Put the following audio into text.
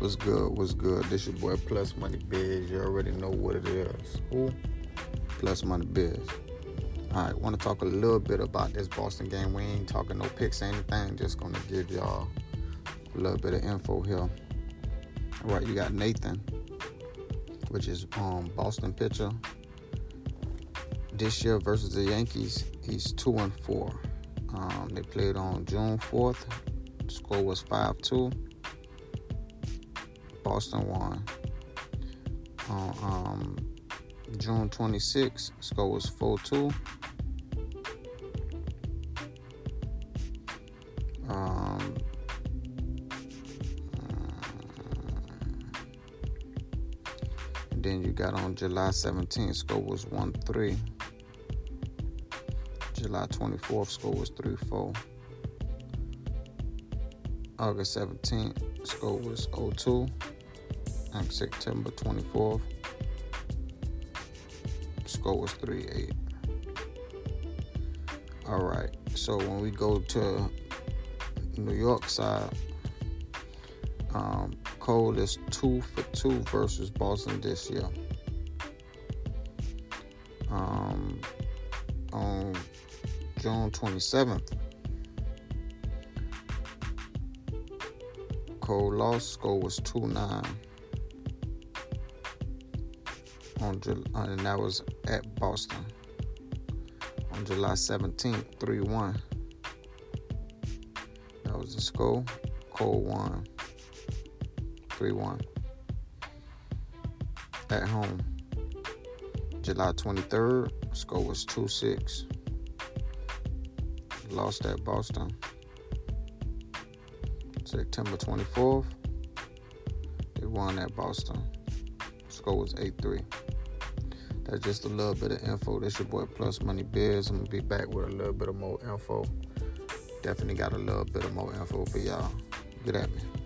What's good? What's good? This your boy Plus Money Biz. You already know what it is. Who? Plus Money Biz. All right, want to talk a little bit about this Boston game. We ain't talking no picks or anything. Just gonna give y'all a little bit of info here. All right, you got Nathan, which is um Boston pitcher. This year versus the Yankees, he's two and four. Um, they played on June fourth. Score was five two. Boston won. On um, June 26, score was 4 2. Um, then you got on July 17th, score was 1 3. July 24th, score was 3 4. August 17th, score was 0 2 and September 24th. Score was 3 8. All right, so when we go to New York side, um, Cole is two for two versus Boston this year. Um, on June 27th, Cole lost. Score was 2 9 on July, uh, and that was at Boston on July 17th, 3 1. That was the score. Cole won 3 1 at home. July 23rd, score was 2 6. Lost at Boston. September 24th, they won at Boston. Score was 8 3. That's just a little bit of info. This your boy Plus Money Biz. I'm gonna be back with a little bit of more info. Definitely got a little bit of more info for y'all. Get at me.